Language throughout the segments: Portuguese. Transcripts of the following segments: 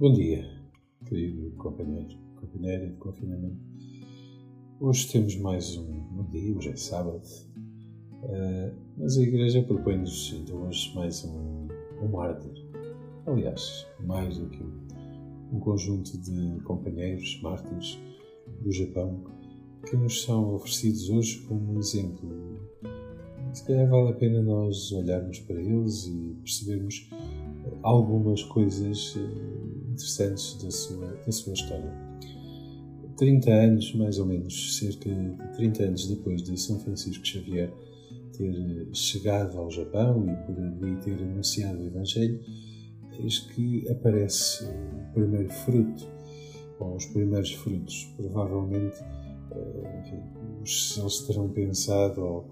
Bom dia, querido companheiro, companheira de confinamento. Hoje temos mais um, um dia, hoje é sábado, uh, mas a Igreja propõe-nos de hoje mais um, um mártir. Aliás, mais do que um, um conjunto de companheiros mártires do Japão que nos são oferecidos hoje como exemplo. Se calhar vale a pena nós olharmos para eles e percebermos algumas coisas eh, interessantes da sua, da sua história. 30 anos, mais ou menos, cerca de 30 anos depois de São Francisco Xavier ter chegado ao Japão e por ali ter anunciado o Evangelho, eis que aparece o primeiro fruto, ou os primeiros frutos. Provavelmente, eh, enfim, eles terão pensado, ou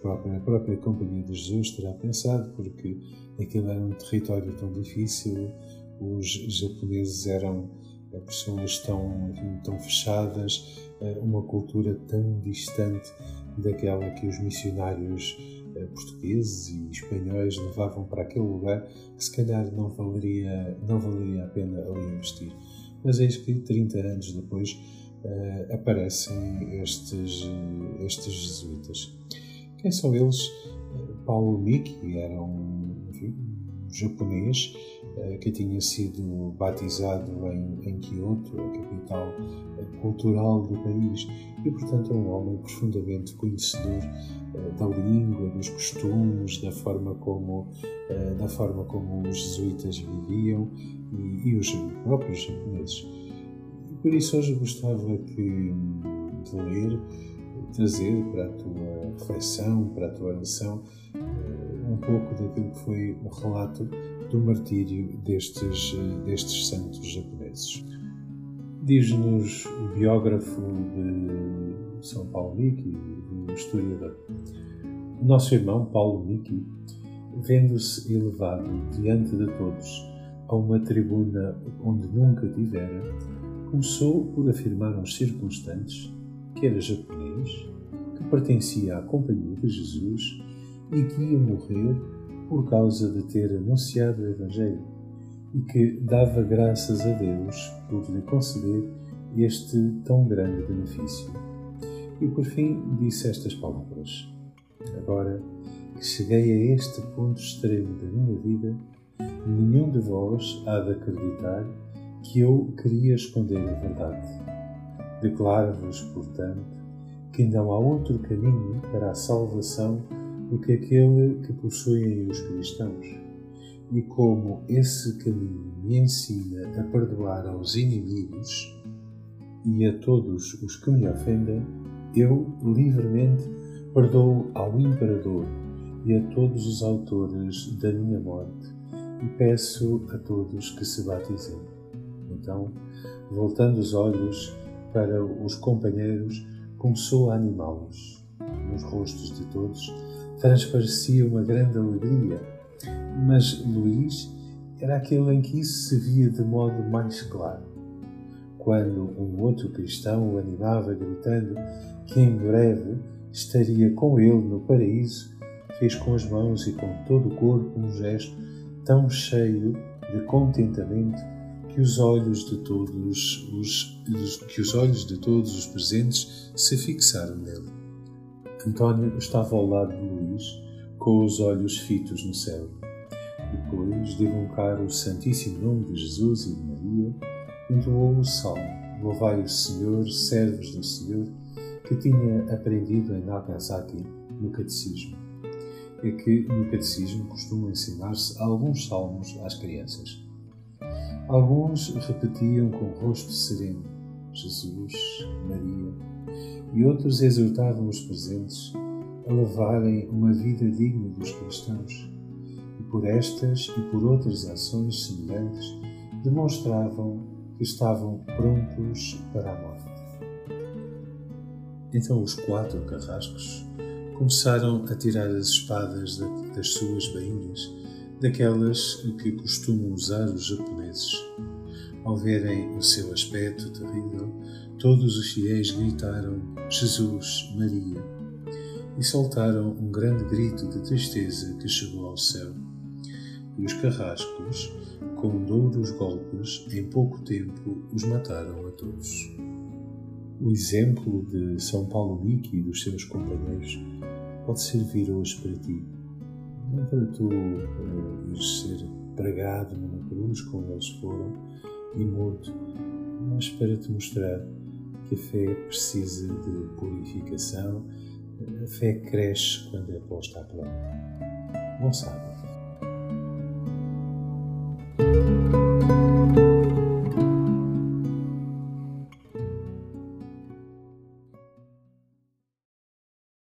próprios, a própria Companhia de Jesus terá pensado, porque aquele era um território tão difícil, os japoneses eram eh, pessoas tão, tão fechadas, eh, uma cultura tão distante daquela que os missionários eh, portugueses e espanhóis levavam para aquele lugar que se calhar não valeria, não valeria a pena ali investir. Mas eis que 30 anos depois aparecem estes, estes jesuítas. Quem são eles? Paulo Miki era um, enfim, japonês uh, que tinha sido batizado em, em Kyoto, a capital uh, cultural do país, e portanto é um homem profundamente conhecedor uh, da língua, dos costumes, da forma como, da forma como os jesuítas viviam e, e os próprios japoneses. Por isso hoje gostava que, de ler trazer para a tua reflexão, para a tua oração, eh, um pouco daquilo que foi o relato do martírio destes, destes santos japoneses. Diz-nos o biógrafo de São Paulo Miki, o historiador. Nosso irmão Paulo Miki, vendo-se elevado diante de todos a uma tribuna onde nunca tivera, começou por afirmar aos circunstantes que era japonês, que pertencia à Companhia de Jesus e que ia morrer por causa de ter anunciado o Evangelho e que dava graças a Deus por lhe conceder este tão grande benefício. E por fim disse estas palavras: Agora que cheguei a este ponto extremo da minha vida, nenhum de vós há de acreditar que eu queria esconder a verdade Declaro-vos, portanto, que não há outro caminho para a salvação do que aquele que possuem os cristãos. E como esse caminho me ensina a perdoar aos inimigos e a todos os que me ofendem, eu livremente perdoo ao imperador e a todos os autores da minha morte e peço a todos que se batizem. Então, voltando os olhos para os companheiros, começou a animá-los. Nos rostos de todos transparecia uma grande alegria, mas Luís era aquele em que isso se via de modo mais claro. Quando um outro cristão o animava, gritando que em breve estaria com ele no paraíso, fez com as mãos e com todo o corpo um gesto tão cheio de contentamento que os olhos de todos os que os olhos de todos os presentes se fixaram nele. António estava ao lado de Luís, com os olhos fitos no céu. Depois de invocar o Santíssimo Nome de Jesus e de Maria, entoou o salmo Louvai o Senhor, servos do Senhor, que tinha aprendido em Nagasaki no Catecismo. É que no Catecismo costumam ensinar-se alguns salmos às crianças. Alguns repetiam com o rosto sereno Jesus, Maria, e outros exortavam os presentes a levarem uma vida digna dos cristãos, e por estas e por outras ações semelhantes demonstravam que estavam prontos para a morte. Então os quatro carrascos começaram a tirar as espadas das suas bainhas daquelas que costumam usar os japoneses. Ao verem o seu aspecto terrível, todos os fiéis gritaram Jesus, Maria, e soltaram um grande grito de tristeza que chegou ao céu. e os carrascos, com douros golpes, em pouco tempo os mataram a todos. O exemplo de São Paulo Lique e dos seus companheiros pode servir hoje para ti. Não para tu uh, ires ser pregado numa cruz como eles foram e morto, mas para te mostrar que a fé precisa de purificação, a fé cresce quando é posta à prova. Bom sábado.